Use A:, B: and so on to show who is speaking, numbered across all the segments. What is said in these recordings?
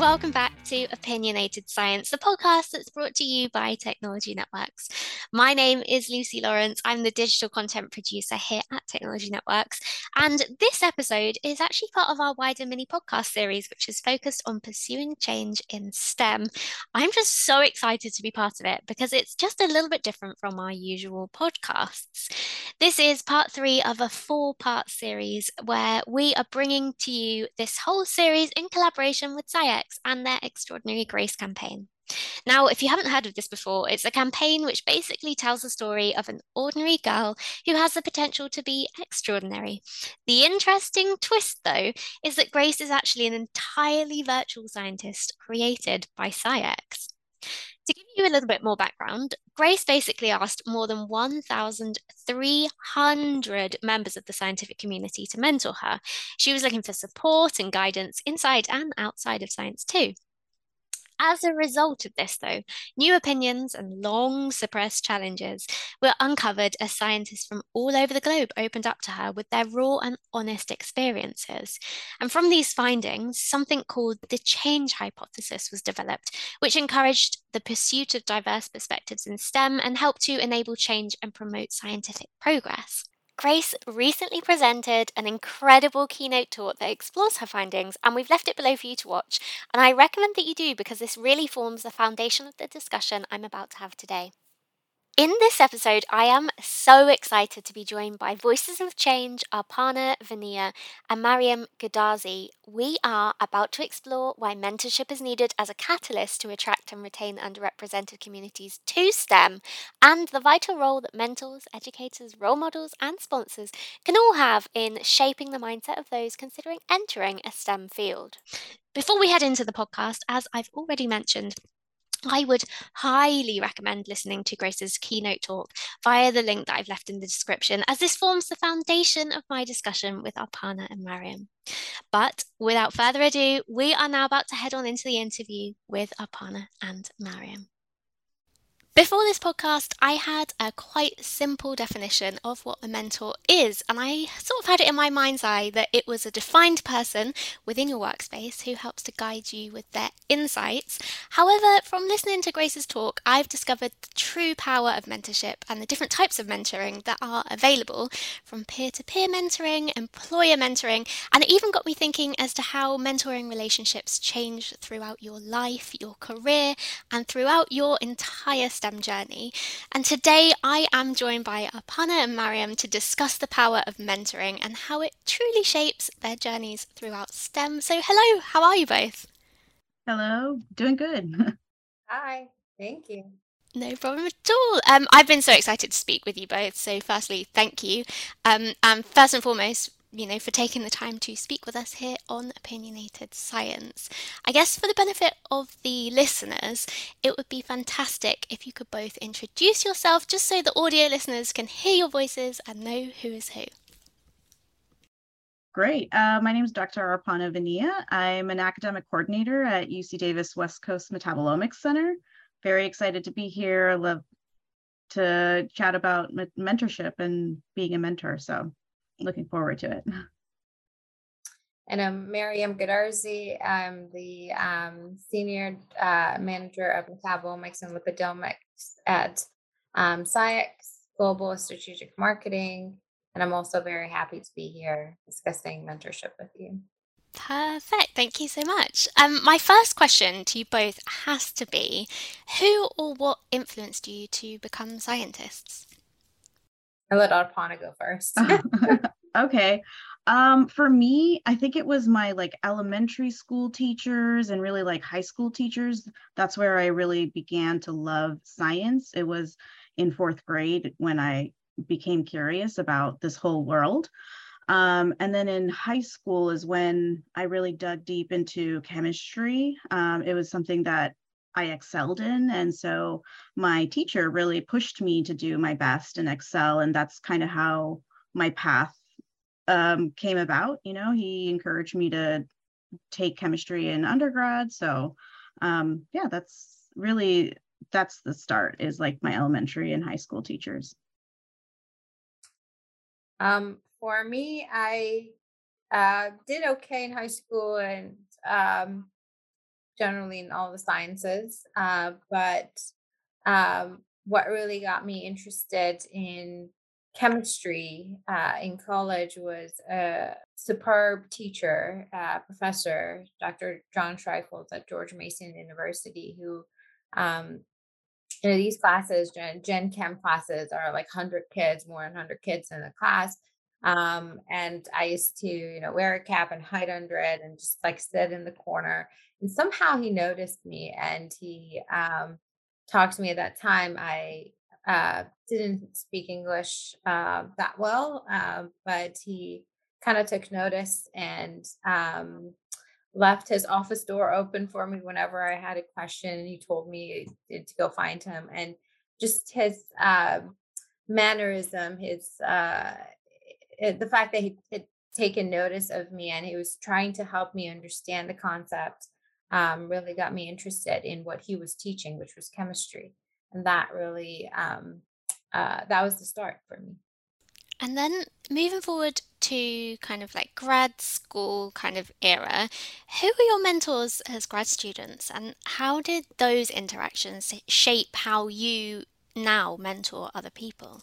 A: welcome back to Opinionated Science, the podcast that's brought to you by Technology Networks. My name is Lucy Lawrence. I'm the digital content producer here at Technology Networks. And this episode is actually part of our wider mini podcast series, which is focused on pursuing change in STEM. I'm just so excited to be part of it because it's just a little bit different from our usual podcasts. This is part three of a four part series where we are bringing to you this whole series in collaboration with SciEx and their Extraordinary Grace campaign. Now, if you haven't heard of this before, it's a campaign which basically tells the story of an ordinary girl who has the potential to be extraordinary. The interesting twist, though, is that Grace is actually an entirely virtual scientist created by SciEx. To give you a little bit more background, Grace basically asked more than 1,300 members of the scientific community to mentor her. She was looking for support and guidance inside and outside of science too. As a result of this, though, new opinions and long suppressed challenges were uncovered as scientists from all over the globe opened up to her with their raw and honest experiences. And from these findings, something called the change hypothesis was developed, which encouraged the pursuit of diverse perspectives in STEM and helped to enable change and promote scientific progress. Grace recently presented an incredible keynote talk that explores her findings, and we've left it below for you to watch. And I recommend that you do because this really forms the foundation of the discussion I'm about to have today. In this episode, I am so excited to be joined by Voices of Change, Arpana Vania, and Mariam Goodarzi. We are about to explore why mentorship is needed as a catalyst to attract and retain underrepresented communities to STEM, and the vital role that mentors, educators, role models, and sponsors can all have in shaping the mindset of those considering entering a STEM field. Before we head into the podcast, as I've already mentioned, I would highly recommend listening to Grace's keynote talk via the link that I've left in the description, as this forms the foundation of my discussion with Arpana and Mariam. But without further ado, we are now about to head on into the interview with Arpana and Mariam. Before this podcast, I had a quite simple definition of what a mentor is, and I sort of had it in my mind's eye that it was a defined person within your workspace who helps to guide you with their insights. However, from listening to Grace's talk, I've discovered the true power of mentorship and the different types of mentoring that are available from peer to peer mentoring, employer mentoring, and it even got me thinking as to how mentoring relationships change throughout your life, your career, and throughout your entire STEM journey. And today I am joined by Arpana and Mariam to discuss the power of mentoring and how it truly shapes their journeys throughout STEM. So, hello, how are you both?
B: Hello, doing good.
C: Hi, thank you.
A: No problem at all. Um, I've been so excited to speak with you both. So, firstly, thank you. Um, and first and foremost, you know, for taking the time to speak with us here on Opinionated Science. I guess for the benefit of the listeners, it would be fantastic if you could both introduce yourself just so the audio listeners can hear your voices and know who is who.
B: Great. Uh, my name is Dr. Arpana Vania. I'm an academic coordinator at UC Davis West Coast Metabolomics Center. Very excited to be here. I love to chat about mentorship and being a mentor. So looking forward to it.
C: And I'm Mariam Goodarzi. I'm the um, senior uh, manager of metabolomics and lipidomics at um, SciEx Global Strategic Marketing. And I'm also very happy to be here discussing mentorship with you.
A: Perfect. Thank you so much. Um, my first question to you both has to be who or what influenced you to become scientists?
C: I'll let Arpana go first.
B: okay. Um, for me, I think it was my like elementary school teachers and really like high school teachers. That's where I really began to love science. It was in fourth grade when I became curious about this whole world. Um, and then in high school is when I really dug deep into chemistry. Um, it was something that I excelled in. And so my teacher really pushed me to do my best and excel. And that's kind of how my path um, came about. You know, he encouraged me to take chemistry in undergrad. So um, yeah, that's really that's the start is like my elementary and high school teachers.
C: Um, for me, I uh, did okay in high school and um, generally in all the sciences, uh, but um, what really got me interested in chemistry uh, in college was a superb teacher, uh, professor, Dr. John Schreifels at George Mason University, who, um, you know, these classes, Gen, Gen Chem classes, are like 100 kids, more than 100 kids in the class. Um, and I used to, you know, wear a cap and hide under it and just like sit in the corner. And somehow he noticed me and he um, talked to me at that time. I uh, didn't speak English uh, that well, uh, but he kind of took notice and um, left his office door open for me whenever I had a question. He told me to go find him, and just his uh, mannerism, his uh, the fact that he had taken notice of me and he was trying to help me understand the concept um, really got me interested in what he was teaching, which was chemistry. And that really um, uh, that was the start for me.
A: And then moving forward to kind of like grad school kind of era, who were your mentors as grad students? And how did those interactions shape how you now mentor other people?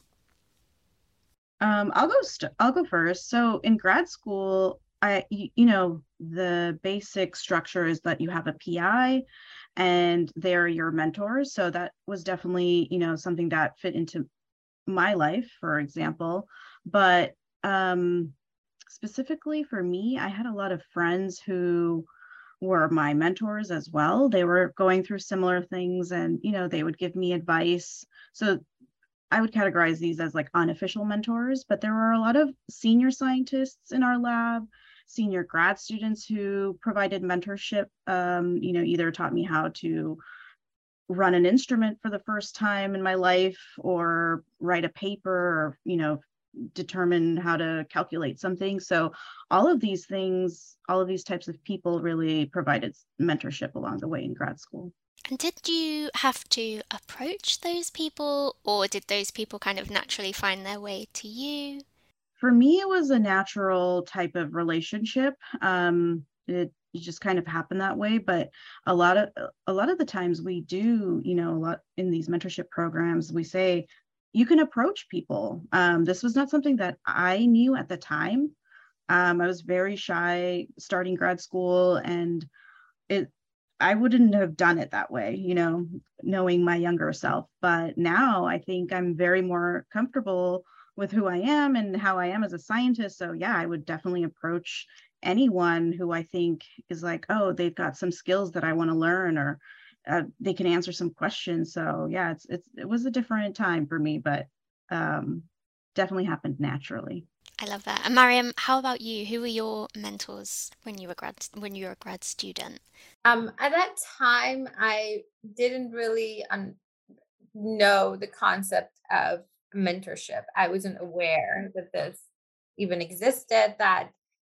B: Um, I'll go. St- I'll go first. So in grad school, I you, you know the basic structure is that you have a PI, and they're your mentors. So that was definitely, you know, something that fit into my life, for example. But um, specifically for me, I had a lot of friends who were my mentors as well. They were going through similar things and, you know, they would give me advice. So I would categorize these as like unofficial mentors, but there were a lot of senior scientists in our lab senior grad students who provided mentorship. Um, you know, either taught me how to run an instrument for the first time in my life or write a paper or, you know, determine how to calculate something. So all of these things, all of these types of people really provided mentorship along the way in grad school.
A: And did you have to approach those people, or did those people kind of naturally find their way to you?
B: for me it was a natural type of relationship. Um it, just kind of happened that way but a lot of a lot of the times we do you know a lot in these mentorship programs we say you can approach people. Um, this was not something that i knew at the time. Um, i was very shy starting grad school and it i wouldn't have done it that way you know knowing my younger self but now i think i'm very more comfortable with who I am and how I am as a scientist. So yeah, I would definitely approach anyone who I think is like, oh, they've got some skills that I want to learn or uh, they can answer some questions. So yeah, it's it's it was a different time for me, but um, definitely happened naturally.
A: I love that. And Mariam, how about you? Who were your mentors when you were grad when you were a grad student?
C: Um, at that time, I didn't really un- know the concept of mentorship. I wasn't aware that this even existed, that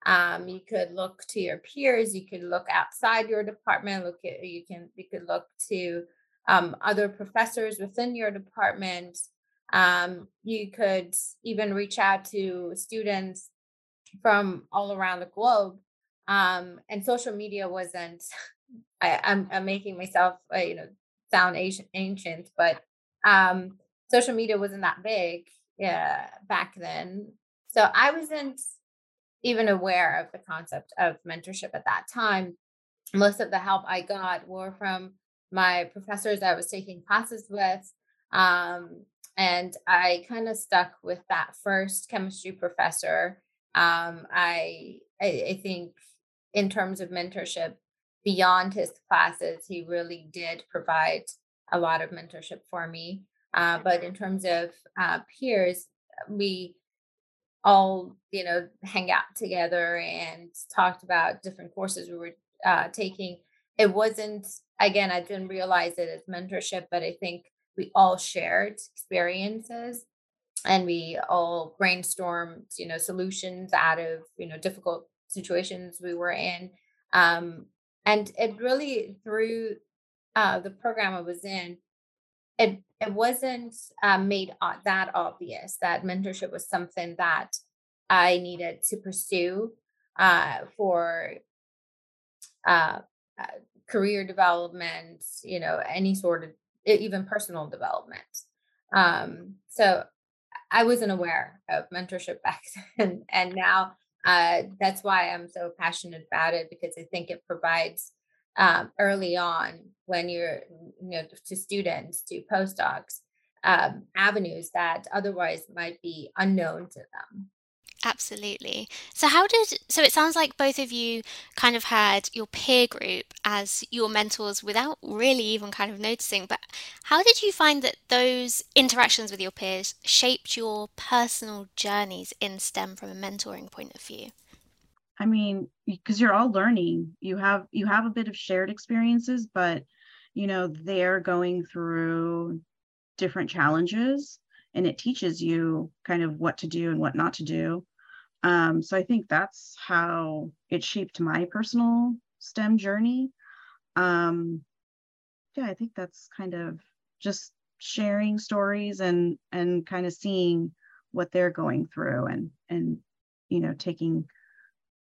C: um, you could look to your peers, you could look outside your department, look at you can you could look to um, other professors within your department. Um, you could even reach out to students from all around the globe. Um, and social media wasn't. I, I'm, I'm making myself, uh, you know, sound ancient, but um, social media wasn't that big yeah, back then. So I wasn't even aware of the concept of mentorship at that time. Most of the help I got were from my professors I was taking classes with. Um, and I kind of stuck with that first chemistry professor. Um, I, I, I think in terms of mentorship, beyond his classes, he really did provide a lot of mentorship for me. Uh, but in terms of uh, peers, we all, you know, hang out together and talked about different courses we were uh, taking. It wasn't, again, I didn't realize it as mentorship, but I think we all shared experiences and we all brainstormed, you know, solutions out of, you know, difficult situations we were in. Um, and it really, through uh, the program I was in, it it wasn't um, made that obvious that mentorship was something that I needed to pursue uh, for uh, uh, career development, you know, any sort of even personal development. Um, so I wasn't aware of mentorship back then, and now uh, that's why I'm so passionate about it because I think it provides um, early on when you're, you know, to students, to postdocs, um, avenues that otherwise might be unknown to them.
A: Absolutely. So how did so it sounds like both of you kind of had your peer group as your mentors without really even kind of noticing, but how did you find that those interactions with your peers shaped your personal journeys in STEM from a mentoring point of view?
B: I mean, because you're all learning. You have you have a bit of shared experiences, but you know, they're going through different challenges and it teaches you kind of what to do and what not to do um, so I think that's how it shaped my personal STEM journey. Um, yeah, I think that's kind of just sharing stories and and kind of seeing what they're going through and and you know taking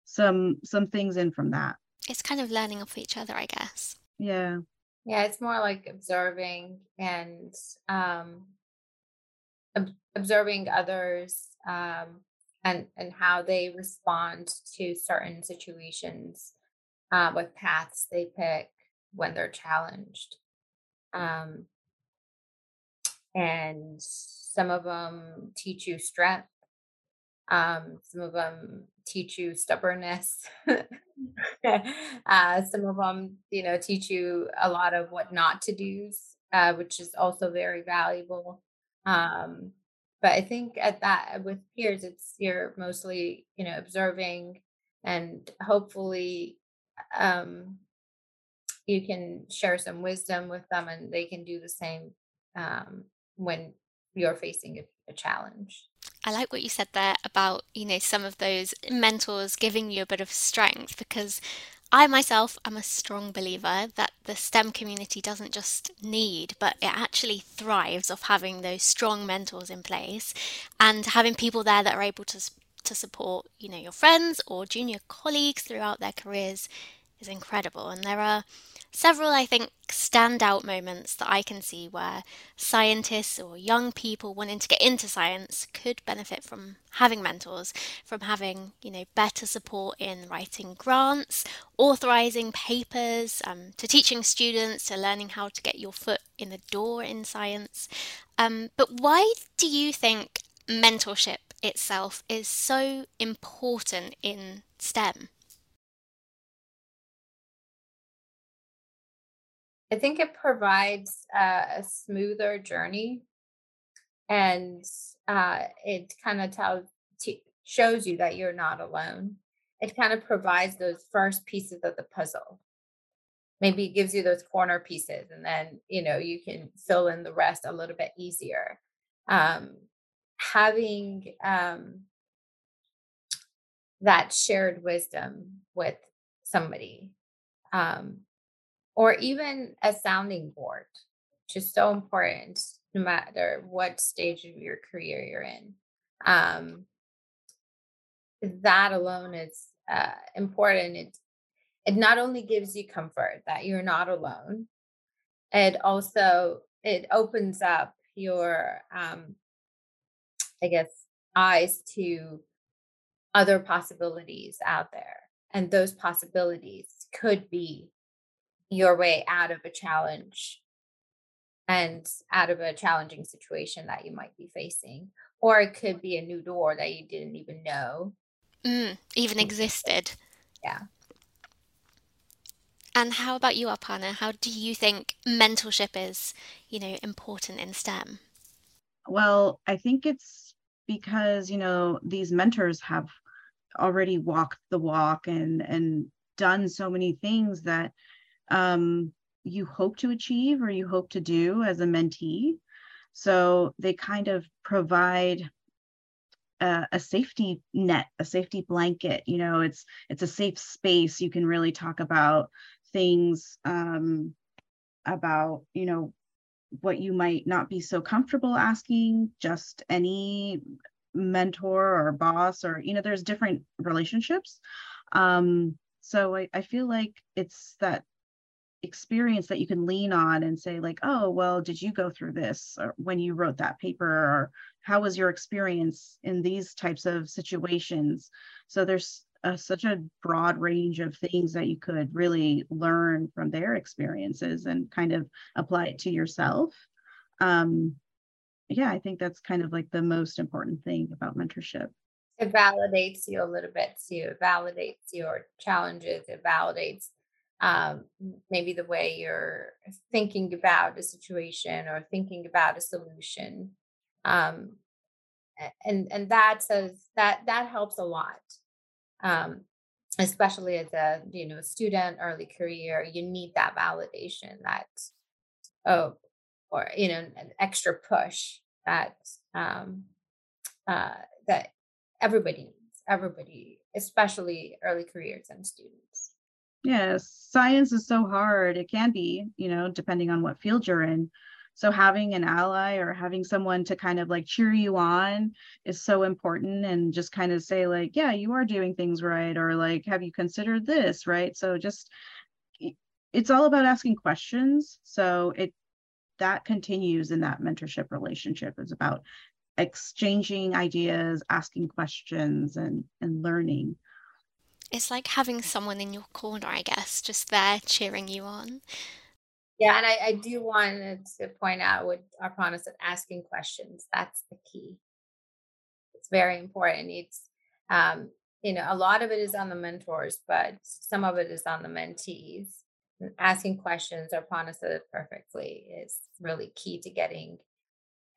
B: some some things in from that.
A: It's kind of learning off each other, I guess.
B: Yeah.
C: Yeah, it's more like observing and um, ob- observing others um, and and how they respond to certain situations uh, paths they pick when they're challenged. Um, and some of them teach you strength um, some of them teach you stubbornness uh, some of them you know teach you a lot of what not to do uh, which is also very valuable. Um, but i think at that with peers it's you're mostly you know observing and hopefully um you can share some wisdom with them and they can do the same um when you're facing a, a challenge.
A: I like what you said there about, you know, some of those mentors giving you a bit of strength because I myself am a strong believer that the STEM community doesn't just need, but it actually thrives off having those strong mentors in place and having people there that are able to to support, you know, your friends or junior colleagues throughout their careers is incredible. And there are several, I think, standout moments that I can see where scientists or young people wanting to get into science could benefit from having mentors, from having, you know, better support in writing grants, authorizing papers, um, to teaching students, to learning how to get your foot in the door in science. Um, but why do you think mentorship itself is so important in STEM?
C: I think it provides a smoother journey and uh, it kind of tells t- shows you that you're not alone. It kind of provides those first pieces of the puzzle. Maybe it gives you those corner pieces, and then you know you can fill in the rest a little bit easier. Um, having um, that shared wisdom with somebody um, or even a sounding board, which is so important no matter what stage of your career you're in. Um, that alone is uh, important. It, it not only gives you comfort that you're not alone, it also it opens up your um, I guess eyes to other possibilities out there. And those possibilities could be your way out of a challenge and out of a challenging situation that you might be facing. Or it could be a new door that you didn't even know
A: mm, even existed.
C: Yeah.
A: And how about you, Aparna? How do you think mentorship is, you know, important in STEM?
B: Well, I think it's because, you know, these mentors have already walked the walk and and done so many things that um, you hope to achieve or you hope to do as a mentee. So they kind of provide a, a, safety net, a safety blanket. You know, it's it's a safe space. You can really talk about things um, about you know what you might not be so comfortable asking just any mentor or boss or you know there's different relationships um so I, I feel like it's that experience that you can lean on and say like oh well did you go through this or when you wrote that paper or how was your experience in these types of situations? So there's a, such a broad range of things that you could really learn from their experiences and kind of apply it to yourself. Um, yeah i think that's kind of like the most important thing about mentorship.
C: It validates you a little bit too. It validates your challenges. It validates um, maybe the way you're thinking about a situation or thinking about a solution um, and and that says that that helps a lot um, especially as a you know student early career you need that validation that oh or you know an extra push that um, uh, that everybody needs everybody especially early careers and students
B: Yes, science is so hard. It can be, you know, depending on what field you're in. So having an ally or having someone to kind of like cheer you on is so important and just kind of say like, yeah, you are doing things right or like have you considered this, right? So just it's all about asking questions. So it that continues in that mentorship relationship is about exchanging ideas, asking questions and and learning
A: it's like having someone in your corner, I guess, just there cheering you on.
C: Yeah, and I, I do want to point out what Arpana said, asking questions. That's the key. It's very important. It's um, you know, a lot of it is on the mentors, but some of it is on the mentees. And asking questions, Arpana said it perfectly, is really key to getting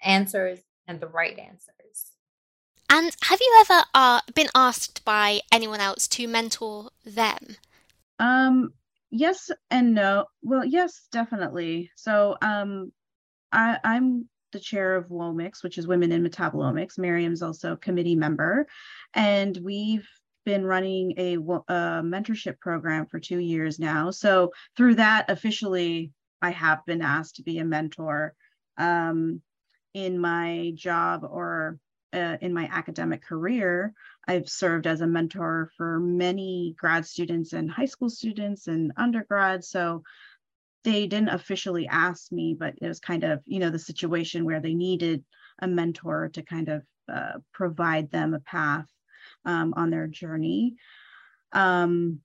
C: answers and the right answers.
A: And have you ever uh, been asked by anyone else to mentor them?
B: Um, yes and no. Well, yes, definitely. So, um, I, I'm the chair of WOMICS, which is Women in Metabolomics. Miriam's also a committee member, and we've been running a, a mentorship program for two years now. So through that, officially, I have been asked to be a mentor um, in my job or uh, in my academic career, I've served as a mentor for many grad students and high school students and undergrads. So they didn't officially ask me, but it was kind of, you know, the situation where they needed a mentor to kind of uh, provide them a path um, on their journey. Um,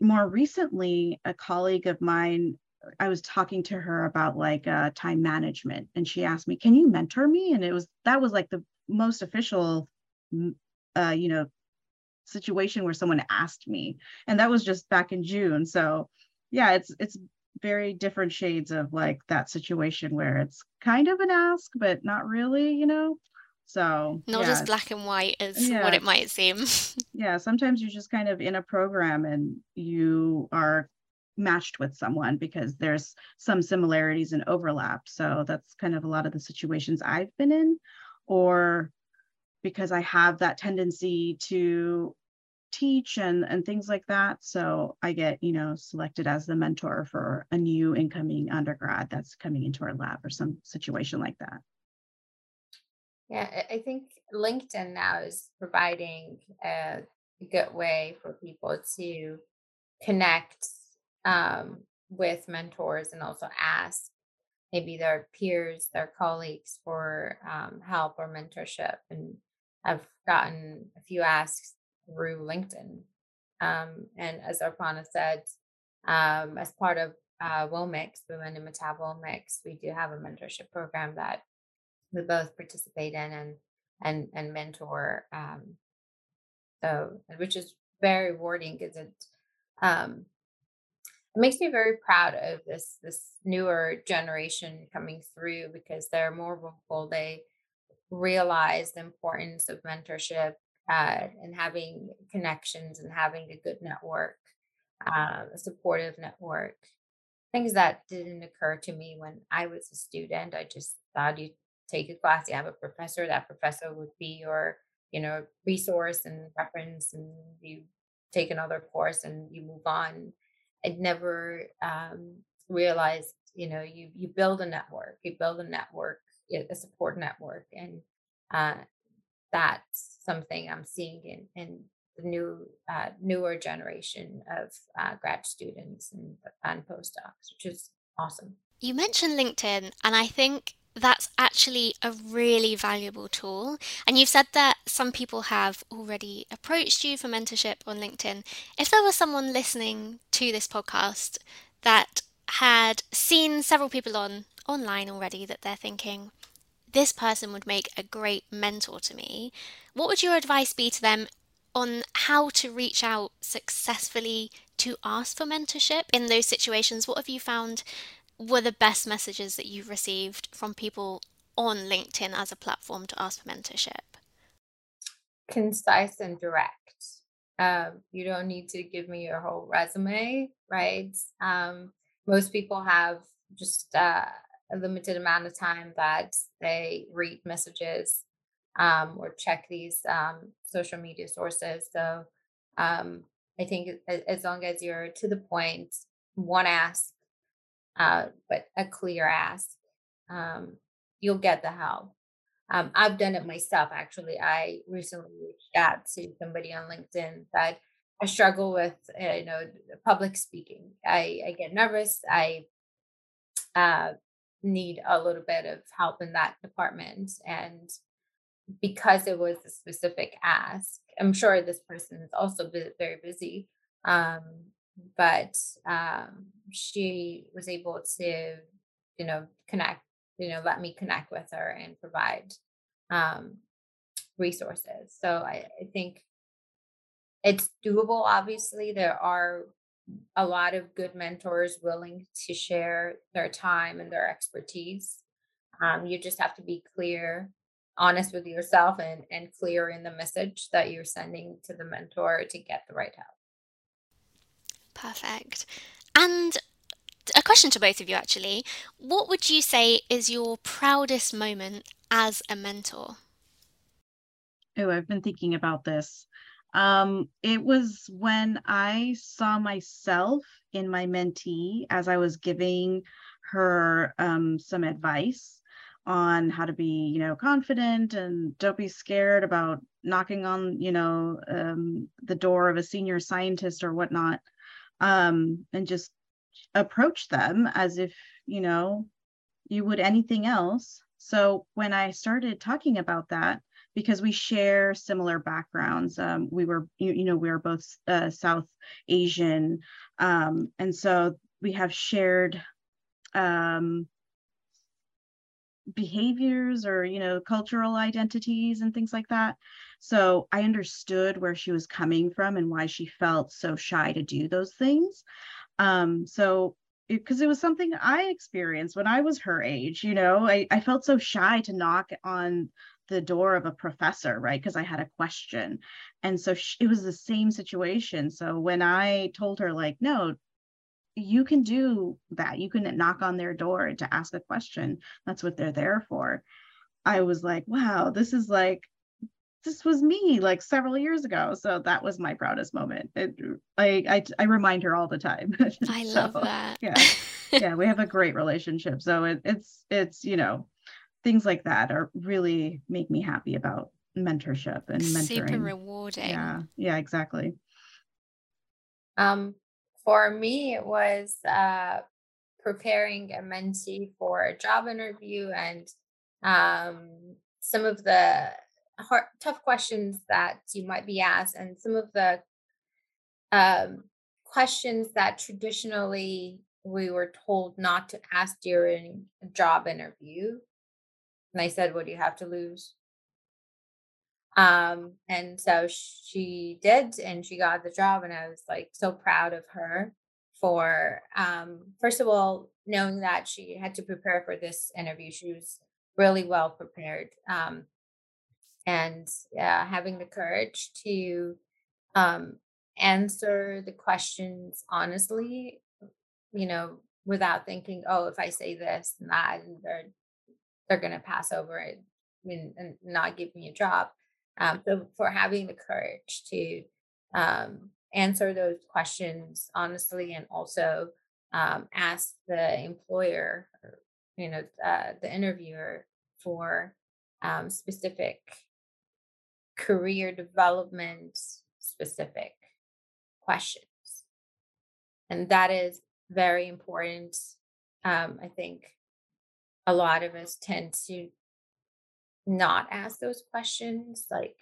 B: more recently, a colleague of mine I was talking to her about like uh, time management, and she asked me, "Can you mentor me?" And it was that was like the most official, uh, you know, situation where someone asked me, and that was just back in June. So, yeah, it's it's very different shades of like that situation where it's kind of an ask, but not really, you know. So
A: not yeah. as black and white as yeah. what it might seem.
B: yeah, sometimes you're just kind of in a program and you are matched with someone because there's some similarities and overlap. So that's kind of a lot of the situations I've been in, or because I have that tendency to teach and and things like that. So i get you know selected as the mentor for a new incoming undergrad that's coming into our lab or some situation like that.
C: Yeah i think linkedin now is providing a good way for people to connect um, with mentors and also ask maybe their peers, their colleagues for um, help or mentorship. And I've gotten a few asks through LinkedIn. Um, and as Arpana said, um, as part of uh, WOMICS, Women in Metabolomics, we do have a mentorship program that we both participate in and and and mentor. Um, so, which is very rewarding because it um, it makes me very proud of this this newer generation coming through because they're more vocal they realize the importance of mentorship uh, and having connections and having a good network uh, a supportive network. Things that didn't occur to me when i was a student i just thought you take a class you have a professor that professor would be your you know resource and reference and you take another course and you move on I'd never um, realized, you know, you you build a network, you build a network, a support network, and uh, that's something I'm seeing in in the new uh, newer generation of uh, grad students and, and postdocs, which is awesome.
A: You mentioned LinkedIn, and I think that's actually a really valuable tool. And you've said that some people have already approached you for mentorship on LinkedIn. If there was someone listening to this podcast that had seen several people on online already that they're thinking, this person would make a great mentor to me, what would your advice be to them on how to reach out successfully to ask for mentorship in those situations? What have you found were the best messages that you've received from people on LinkedIn as a platform to ask for mentorship?
C: Concise and direct. Um, you don't need to give me your whole resume, right? Um, most people have just uh, a limited amount of time that they read messages um, or check these um, social media sources. So um, I think as long as you're to the point, one ask, uh, but a clear ask, um, you'll get the help. Um, I've done it myself. Actually, I recently reached out to somebody on LinkedIn that I struggle with, uh, you know, public speaking. I, I get nervous. I uh, need a little bit of help in that department, and because it was a specific ask, I'm sure this person is also very busy. Um, but um, she was able to, you know, connect, you know, let me connect with her and provide um, resources. So I, I think it's doable. Obviously, there are a lot of good mentors willing to share their time and their expertise. Um, you just have to be clear, honest with yourself, and and clear in the message that you're sending to the mentor to get the right help.
A: Perfect. And a question to both of you actually. What would you say is your proudest moment as a mentor?
B: Oh, I've been thinking about this. Um, it was when I saw myself in my mentee as I was giving her um, some advice on how to be, you know, confident and don't be scared about knocking on, you know, um, the door of a senior scientist or whatnot um, and just approach them as if, you know, you would anything else. So when I started talking about that, because we share similar backgrounds, um, we were, you, you, know, we are both uh, South Asian. Um, and so we have shared um, behaviors or you know cultural identities and things like that. So i understood where she was coming from and why she felt so shy to do those things. Um so because it, it, was something i experienced when i was her age you know i, I felt so shy to knock on the door of a professor right because i had a question. And so she, it was the same situation. So when i told her like no you can do that. You can knock on their door to ask a question. That's what they're there for. I was like, wow, this is like, this was me like several years ago. So that was my proudest moment. It, I, I, I remind her all the time.
A: I so, love that.
B: yeah. Yeah. We have a great relationship. So it, it's, it's, you know, things like that are really make me happy about mentorship and mentoring.
A: Super rewarding.
B: Yeah. Yeah, exactly.
C: Um, for me, it was uh, preparing a mentee for a job interview and um, some of the hard, tough questions that you might be asked, and some of the um, questions that traditionally we were told not to ask during a job interview. And I said, What do you have to lose? Um, and so she did, and she got the job, and I was like so proud of her for um, first of all knowing that she had to prepare for this interview. She was really well prepared, um, and having the courage to um, answer the questions honestly, you know, without thinking, oh, if I say this and that, and they're they're gonna pass over it and, and not give me a job. Um, so for having the courage to um, answer those questions honestly and also um, ask the employer or, you know uh, the interviewer for um, specific career development specific questions. And that is very important. Um, I think a lot of us tend to not ask those questions like,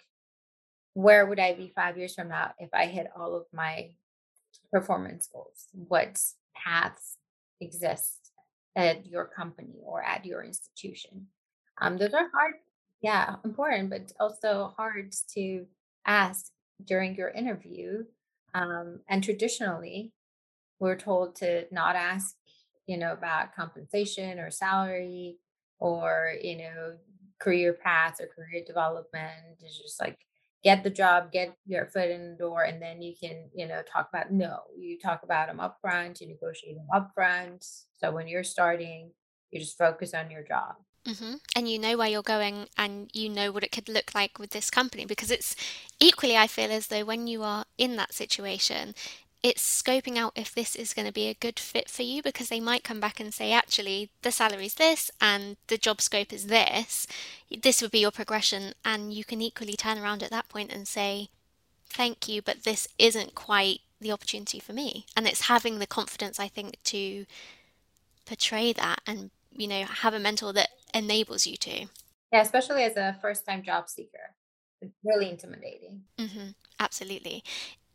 C: where would I be five years from now if I hit all of my performance goals? What paths exist at your company or at your institution? Um, those are hard, yeah, important, but also hard to ask during your interview. Um, and traditionally, we're told to not ask, you know, about compensation or salary or, you know, career paths or career development. is just like get the job, get your foot in the door, and then you can, you know, talk about no, you talk about them up front, you negotiate them up front. So when you're starting, you just focus on your job.
A: Mm-hmm. And you know where you're going and you know what it could look like with this company because it's equally, I feel as though when you are in that situation, it's scoping out if this is going to be a good fit for you because they might come back and say, actually, the salary is this and the job scope is this. This would be your progression. And you can equally turn around at that point and say, thank you, but this isn't quite the opportunity for me. And it's having the confidence, I think, to portray that and, you know, have a mentor that enables you to.
C: Yeah, especially as a first time job seeker. It's really intimidating.
A: Mm-hmm. Absolutely.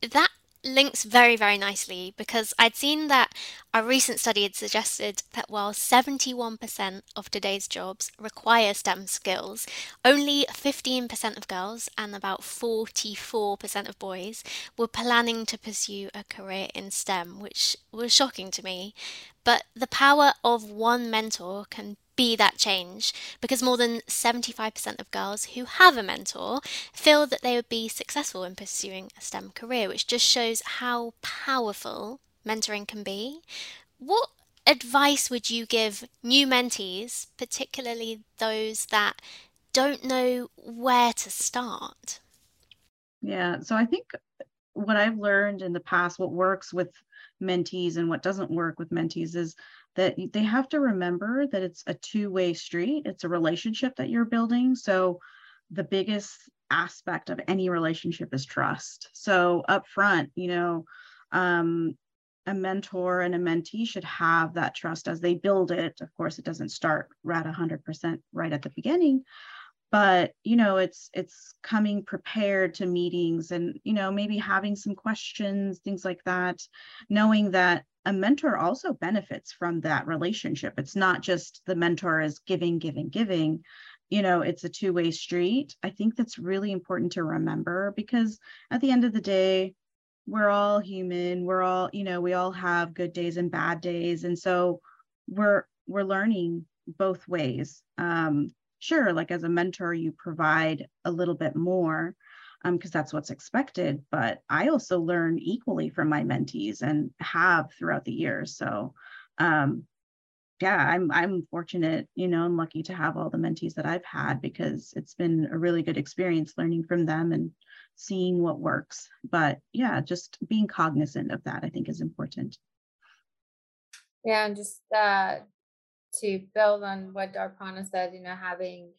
A: That links very, very nicely because I'd seen that a recent study had suggested that while 71% of today's jobs require STEM skills, only 15% of girls and about 44% of boys were planning to pursue a career in STEM, which was shocking to me. But the power of one mentor can be that change because more than 75% of girls who have a mentor feel that they would be successful in pursuing a STEM career, which just shows how powerful mentoring can be. What advice would you give new mentees, particularly those that don't know where to start?
B: Yeah, so I think what I've learned in the past, what works with mentees and what doesn't work with mentees is that they have to remember that it's a two-way street it's a relationship that you're building so the biggest aspect of any relationship is trust. So up front you know um, a mentor and a mentee should have that trust as they build it. Of course it doesn't start right 100% right at the beginning but you know it's it's coming prepared to meetings and you know maybe having some questions things like that knowing that a mentor also benefits from that relationship. It's not just the mentor is giving giving giving. You know it's a two-way street. I think that's really important to remember because at the end of the day we're all human. We're all you know we all have good days and bad days. And so we're we're learning both ways. Um sure like as a mentor you provide a little bit more because um, that's what's expected but i also learn equally from my mentees and have throughout the years so um, yeah i'm i'm fortunate you know and lucky to have all the mentees that i've had because it's been a really good experience learning from them and seeing what works but yeah just being cognizant of that i think is important.
C: Yeah and just uh to build on what Darpana said, you know, having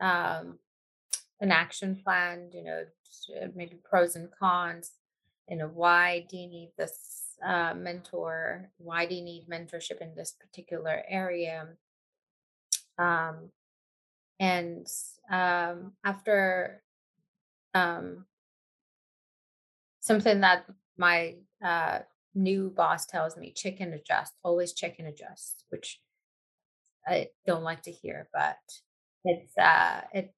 C: um, an action plan, you know, uh, maybe pros and cons, you know, why do you need this uh, mentor? Why do you need mentorship in this particular area? Um, and um, after um, something that my uh, new boss tells me, chicken adjust, always chicken adjust, which I don't like to hear, but it's uh, it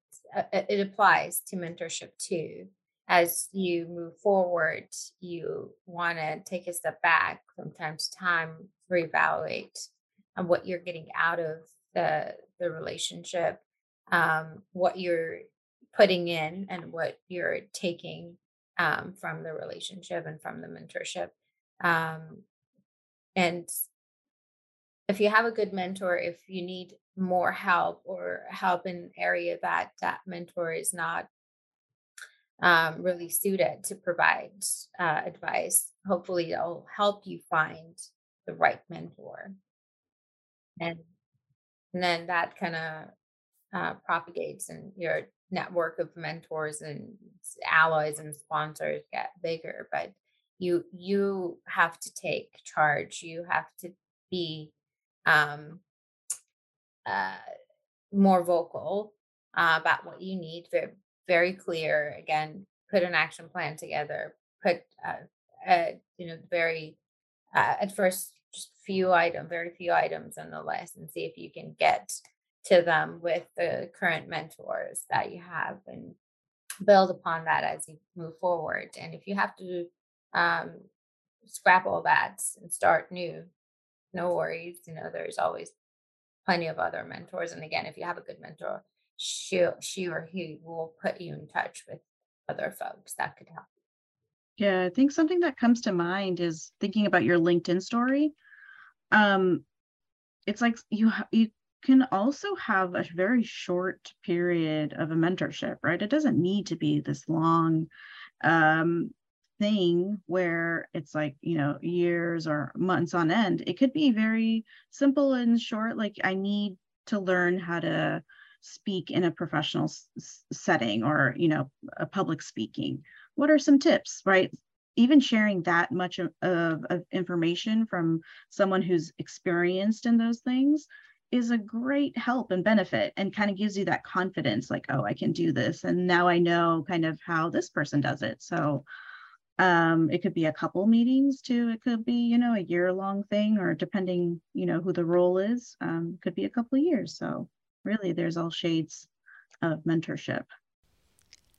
C: it applies to mentorship too. As you move forward, you want to take a step back from time to time, reevaluate on what you're getting out of the the relationship, um, what you're putting in, and what you're taking um, from the relationship and from the mentorship. Um, and if you have a good mentor, if you need more help or help in area that that mentor is not um, really suited to provide uh, advice, hopefully it'll help you find the right mentor. And, and then that kind of uh, propagates and your network of mentors and allies and sponsors get bigger but you you have to take charge you have to be um uh more vocal uh, about what you need very very clear again put an action plan together put uh, you know very uh, at first just few item very few items on the list and see if you can get to them with the current mentors that you have and build upon that as you move forward. And if you have to um, scrap all that and start new, no worries. You know, there's always plenty of other mentors. And again, if you have a good mentor, she she or he will put you in touch with other folks that could help.
B: Yeah, I think something that comes to mind is thinking about your LinkedIn story. Um, it's like you you can also have a very short period of a mentorship, right? It doesn't need to be this long um, thing where it's like, you know, years or months on end. It could be very simple and short, like, I need to learn how to speak in a professional s- setting or, you know, a public speaking. What are some tips, right? even sharing that much of, of, of, information from someone who's experienced in those things is a great help and benefit and kind of gives you that confidence like oh i can do this and now i know kind of how this person does it so um it could be a couple meetings too. It could be you know a year long thing or depending you know who the role is um could be a couple of years. So really there's all shades of mentorship.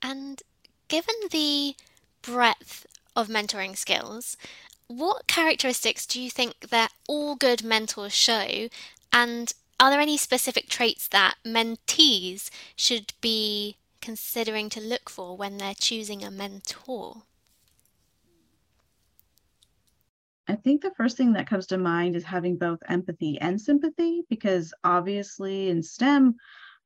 A: And given the breadth of mentoring skills what characteristics do you think that all good mentors show? And are there any specific traits that mentees should be considering to look for when they're choosing a mentor?
B: I think the first thing that comes to mind is having both empathy and sympathy, because obviously in STEM,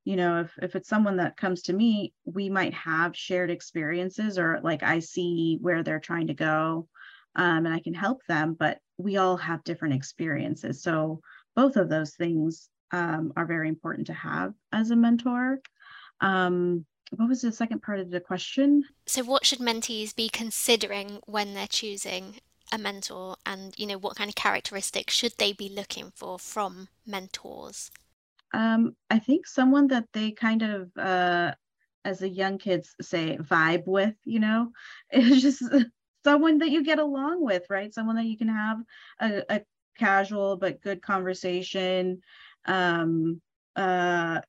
B: you know, if, if it's someone that comes to me, we might have shared experiences or like I see where they're trying to go um, and I can help them, but we all have different experiences. So both of those things um, are very important to have as a mentor. Um, what was the second part of the question?
A: So, what should mentees be considering when they're choosing a mentor, and you know, what kind of characteristics should they be looking for from mentors?
B: Um, I think someone that they kind of, uh, as the young kids say, vibe with. You know, it's just someone that you get along with, right? Someone that you can have a, a casual but good conversation um uh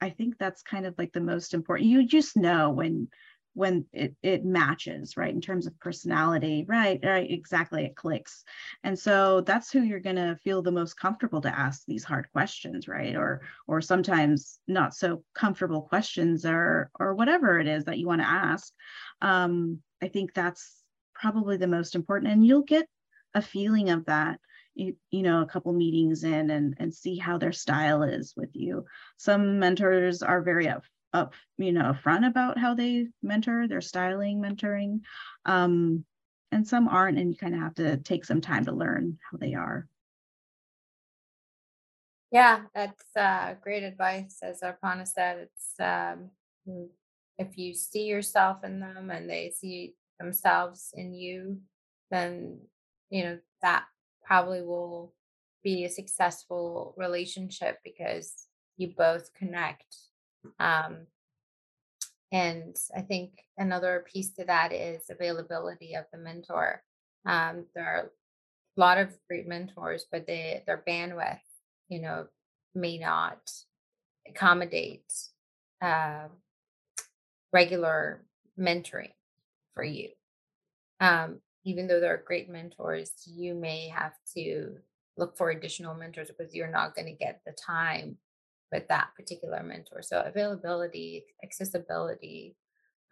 B: i think that's kind of like the most important you just know when when it it matches right in terms of personality. Right right exactly it clicks. And so that's who you're going to feel the most comfortable to ask these hard questions right? Or or sometimes not so comfortable questions or or whatever it is that you want to ask. Um i think that's probably the most important and you'll get a feeling of that you, you know a couple meetings in and and see how their style is with you. Some mentors are very up you know upfront about how they mentor their styling mentoring um and some aren't and you kind of have to take some time to learn how they are
C: yeah that's uh, great advice as arpana said it's um, mm, if you see yourself in them and they see themselves in you then you know that probably will be a successful relationship because you both connect. Um, and I think another piece to that is availability of the mentor. Um, there are a lot of great mentors, but they their bandwidth, you know, may not accommodate uh, regular mentoring for you. Um, even though there are great mentors, you may have to look for additional mentors because you're not going to get the time with that particular mentor. So availability, accessibility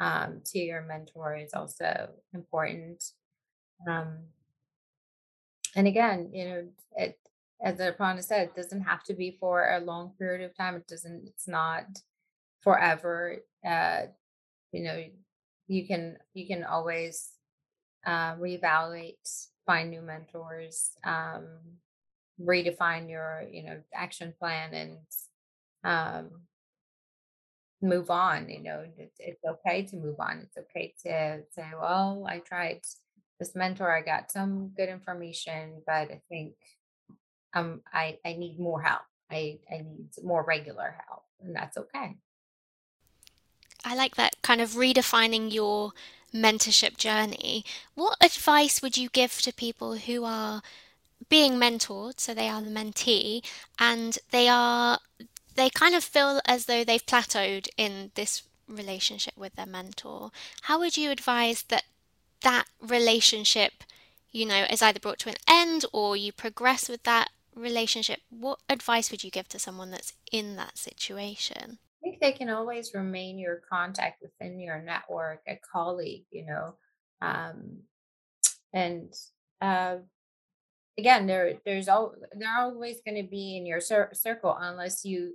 C: um, to your mentor is also important. Um, and again, you know, it as Arpana said, it doesn't have to be for a long period of time. It doesn't. It's not forever. Uh, you know, you can you can always uh, reevaluate, find new mentors, um, redefine your you know action plan, and um, move on. You know, it's, okay to move on. It's okay to say, well, I tried this mentor, I got some good information, but I think um I I need more help. I I need more regular help, and that's okay.
A: I like that kind of redefining your mentorship journey. What advice would you give to people who are being mentored, so they are the mentee, and they are they kind of feel as though they've plateaued in this relationship with their mentor. How would you advise that that relationship, you know, is either brought to an end or you progress with that relationship? What advice would you give to someone that's in that situation?
C: I think they can always remain your contact within your network, a colleague, you know, um, and uh, again, there there's all they're always going to be in your cir- circle unless you,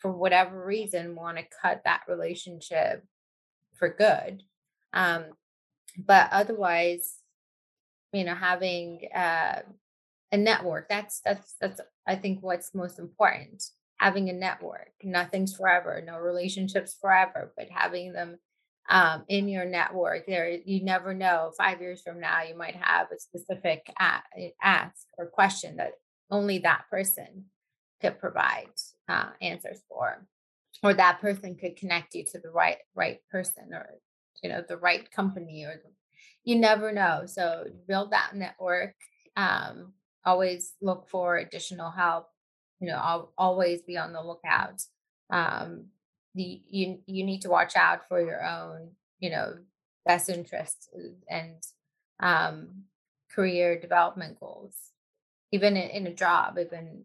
C: for whatever reason, want to cut that relationship for good. Um, but otherwise, you know, having uh, a network that's that's that's I think what's most important. Having a network. Nothing's forever. No relationships forever, but having them um, in your network. There, you never know. Five years from now, you might have a specific ask or question that only that person could provide uh, answers for, or that person could connect you to the right right person, or you know the right company, or you never know. So build that network. Um, always look for additional help. You know, I'll always be on the lookout. Um, the you you need to watch out for your own you know best interests uh, and um, career development goals even in, in a job even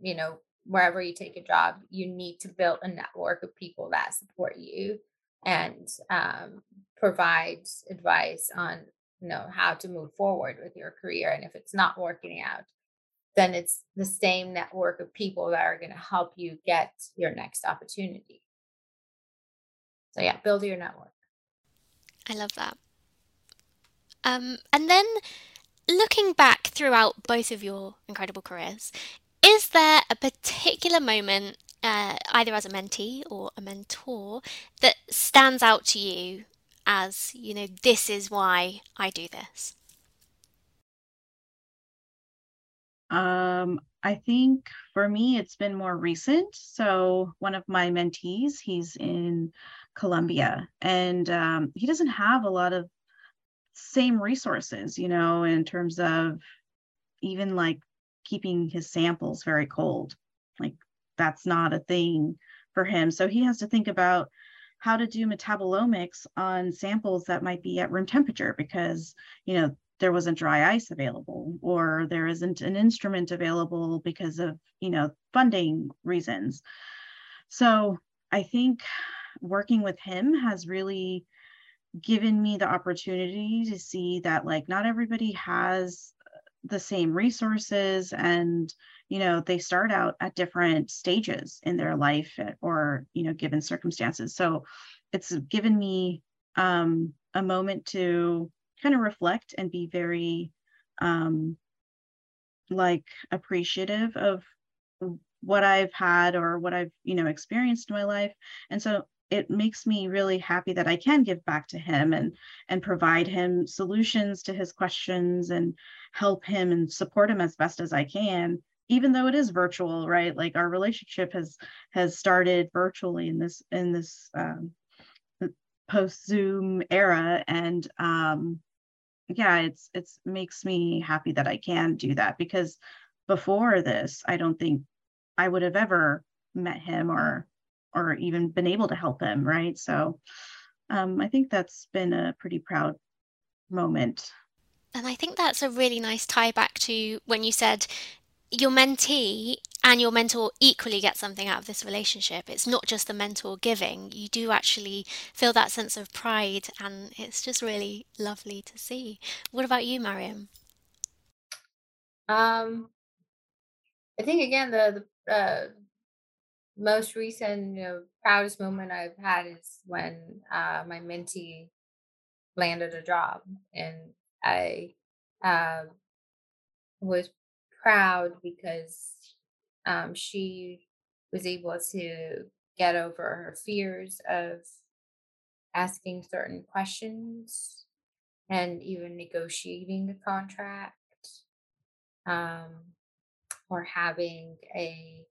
C: you know wherever you take a job you need to build a network of people that support you and um, provide advice on you know how to move forward with your career and if it's not working out then it's the same network of people that are going to help you get your next opportunity so yeah, build your network.
A: I love that. Um, and then looking back throughout both of your incredible careers, is there a particular moment, uh, either as a mentee or a mentor, that stands out to you as, you know, this is why I do this?
B: Um, I think for me, it's been more recent. So one of my mentees, he's in Colombia, and um, he doesn't have a lot of same resources, you know, in terms of even like keeping his samples very cold. Like that's not a thing for him. So he has to think about how to do metabolomics on samples that might be at room temperature because, you know, there wasn't dry ice available or there isn't an instrument available because of, you know, funding reasons. So I think working with him has really given me the opportunity to see that like not everybody has the same resources and you know they start out at different stages in their life or you know given circumstances. So it's given me um, a moment to kind of reflect and be very um, like appreciative of what I've had or what I've you know experienced in my life. And so it makes me really happy that I can give back to him and and provide him solutions to his questions and help him and support him as best as I can even though it is virtual right? Like our relationship has has started virtually in this in this um, post zoom era and um yeah it's it's makes me happy that I can do that because before this I don't think I would have ever met him or or even been able to help him, right? So um, I think that's been a pretty proud moment.
A: And I think that's a really nice tie back to when you said your mentee and your mentor equally get something out of this relationship. It's not just the mentor giving, you do actually feel that sense of pride, and it's just really lovely to see. What about you, Mariam?
C: Um, I think again the the uh, most recent, you know, proudest moment I've had is when uh, my mentee landed a job, and I uh, was proud because um, she was able to get over her fears of asking certain questions and even negotiating a contract um, or having a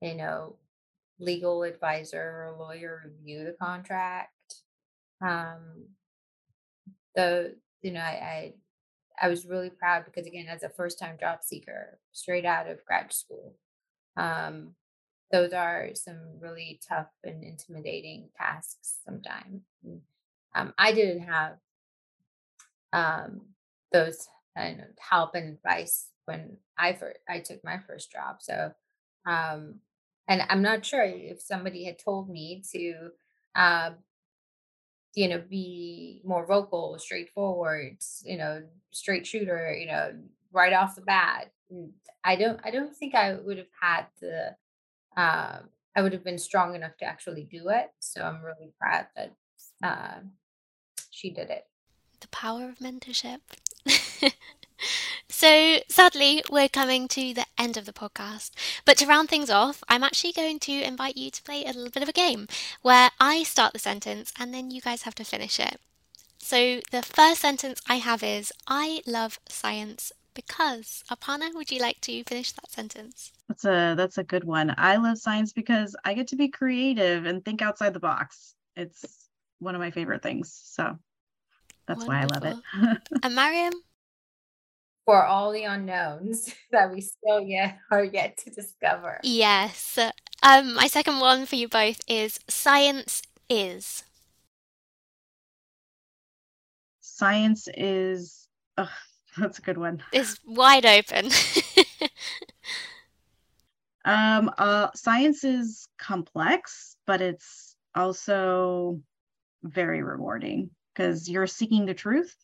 C: you know legal advisor or lawyer review the contract um, the you know I, I I was really proud because again as a first time job seeker straight out of grad school um, those are some really tough and intimidating tasks sometimes. Um, I didn't have um, those help and advice when I first I took my first job. So, um, and I'm not sure if somebody had told me to, uh, you know, be more vocal, straightforward, you know, straight shooter, you know, right off the bat. I don't I don't think I would have had the uh, I would have been strong enough to actually do it. So I'm really proud that uh, she did it.
A: The power of mentorship. so sadly, we're coming to the end of the podcast. But to round things off, I'm actually going to invite you to play a little bit of a game where I start the sentence and then you guys have to finish it. So the first sentence I have is I love science because. Aparna, would you like to finish that sentence?
B: That's a that's a good one. I love science because I get to be creative and think outside the box. It's one of my favorite things. So that's Wonderful. why I love
A: it. and Mariam?
C: For all the unknowns that we still yet are yet to discover.
A: Yes. Um, my second one for you both is science is.
B: Science is. Ugh, that's a good one.
A: It's wide open.
B: um, uh, science is complex, but it's also very rewarding because you're seeking the truth.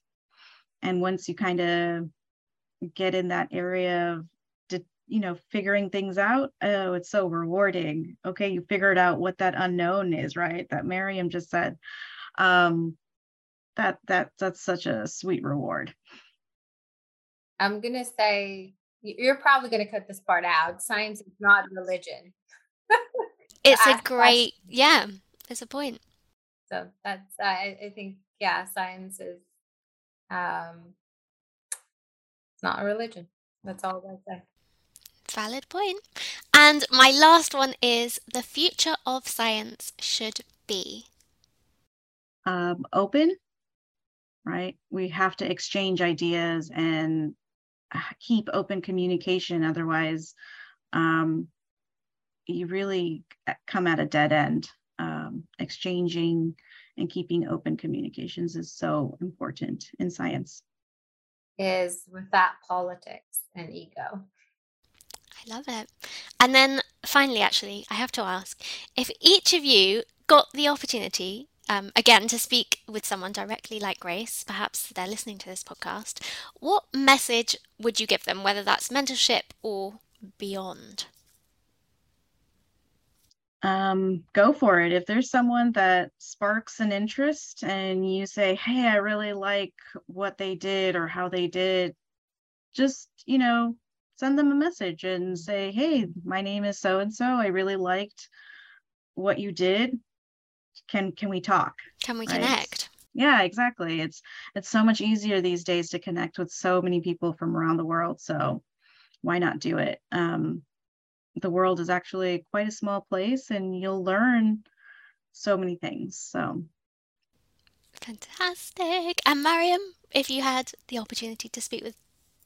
B: And once you kind of get in that area of, you know, figuring things out, oh, it's so rewarding. Okay, you figured out what that unknown is, right? That Mariam just said. Um, that that that's such a sweet reward.
C: I'm going to say, you're probably going to cut this part out. Science is not religion.
A: it's a great, yeah, it's a point.
C: So that's, I, I think, yeah, science is, um, it's not a religion. That's all I say.
A: Valid point. And my last one is the future of science should be
B: um, open, right? We have to exchange ideas and keep open communication. Otherwise, um, you really come at a dead end. Um, exchanging and keeping open communications is so important in science.
C: Is with that politics and ego.
A: I love it. And then finally, actually, I have to ask if each of you got the opportunity um, again, to speak with someone directly like Grace, perhaps they're listening to this podcast, what message would you give them, whether that's mentorship or beyond?
B: Um, go for it. If there's someone that sparks an interest and you say, Hey, I really like what they did or how they did, just, you know, send them a message and say, Hey, my name is so and so. I really liked what you did can can we talk
A: can we right? connect
B: yeah exactly it's it's so much easier these days to connect with so many people from around the world so why not do it um, the world is actually quite a small place and you'll learn so many things so.
A: Fantastic. And mariam if you had the opportunity to speak with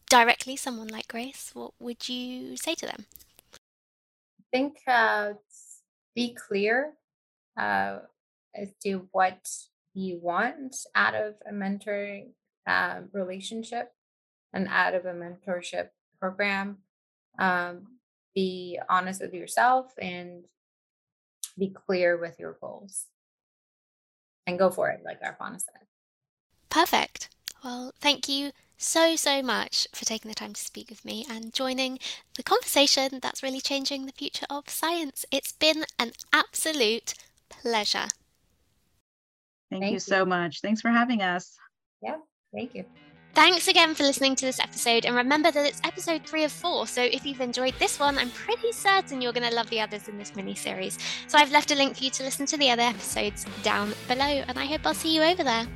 A: directly someone like grace what would you say to them?
C: I think uh, be clear uh, as to what you want out of a mentoring uh, relationship and out of a mentorship program. Um, be honest with yourself and be clear with your goals and go for it, like Arpana said.
A: Perfect. Well, thank you so, so much for taking the time to speak with me and joining the conversation that's really changing the future of science. It's been an absolute pleasure.
B: Thank, thank you, you so much. Thanks for having us.
C: Yeah, thank you.
A: Thanks again for listening to this episode, and remember that it's episode three of four. So if you've enjoyed this one, I'm pretty certain you're going to love the others in this mini series. So I've left a link for you to listen to the other episodes down below, and I hope I'll see you over there.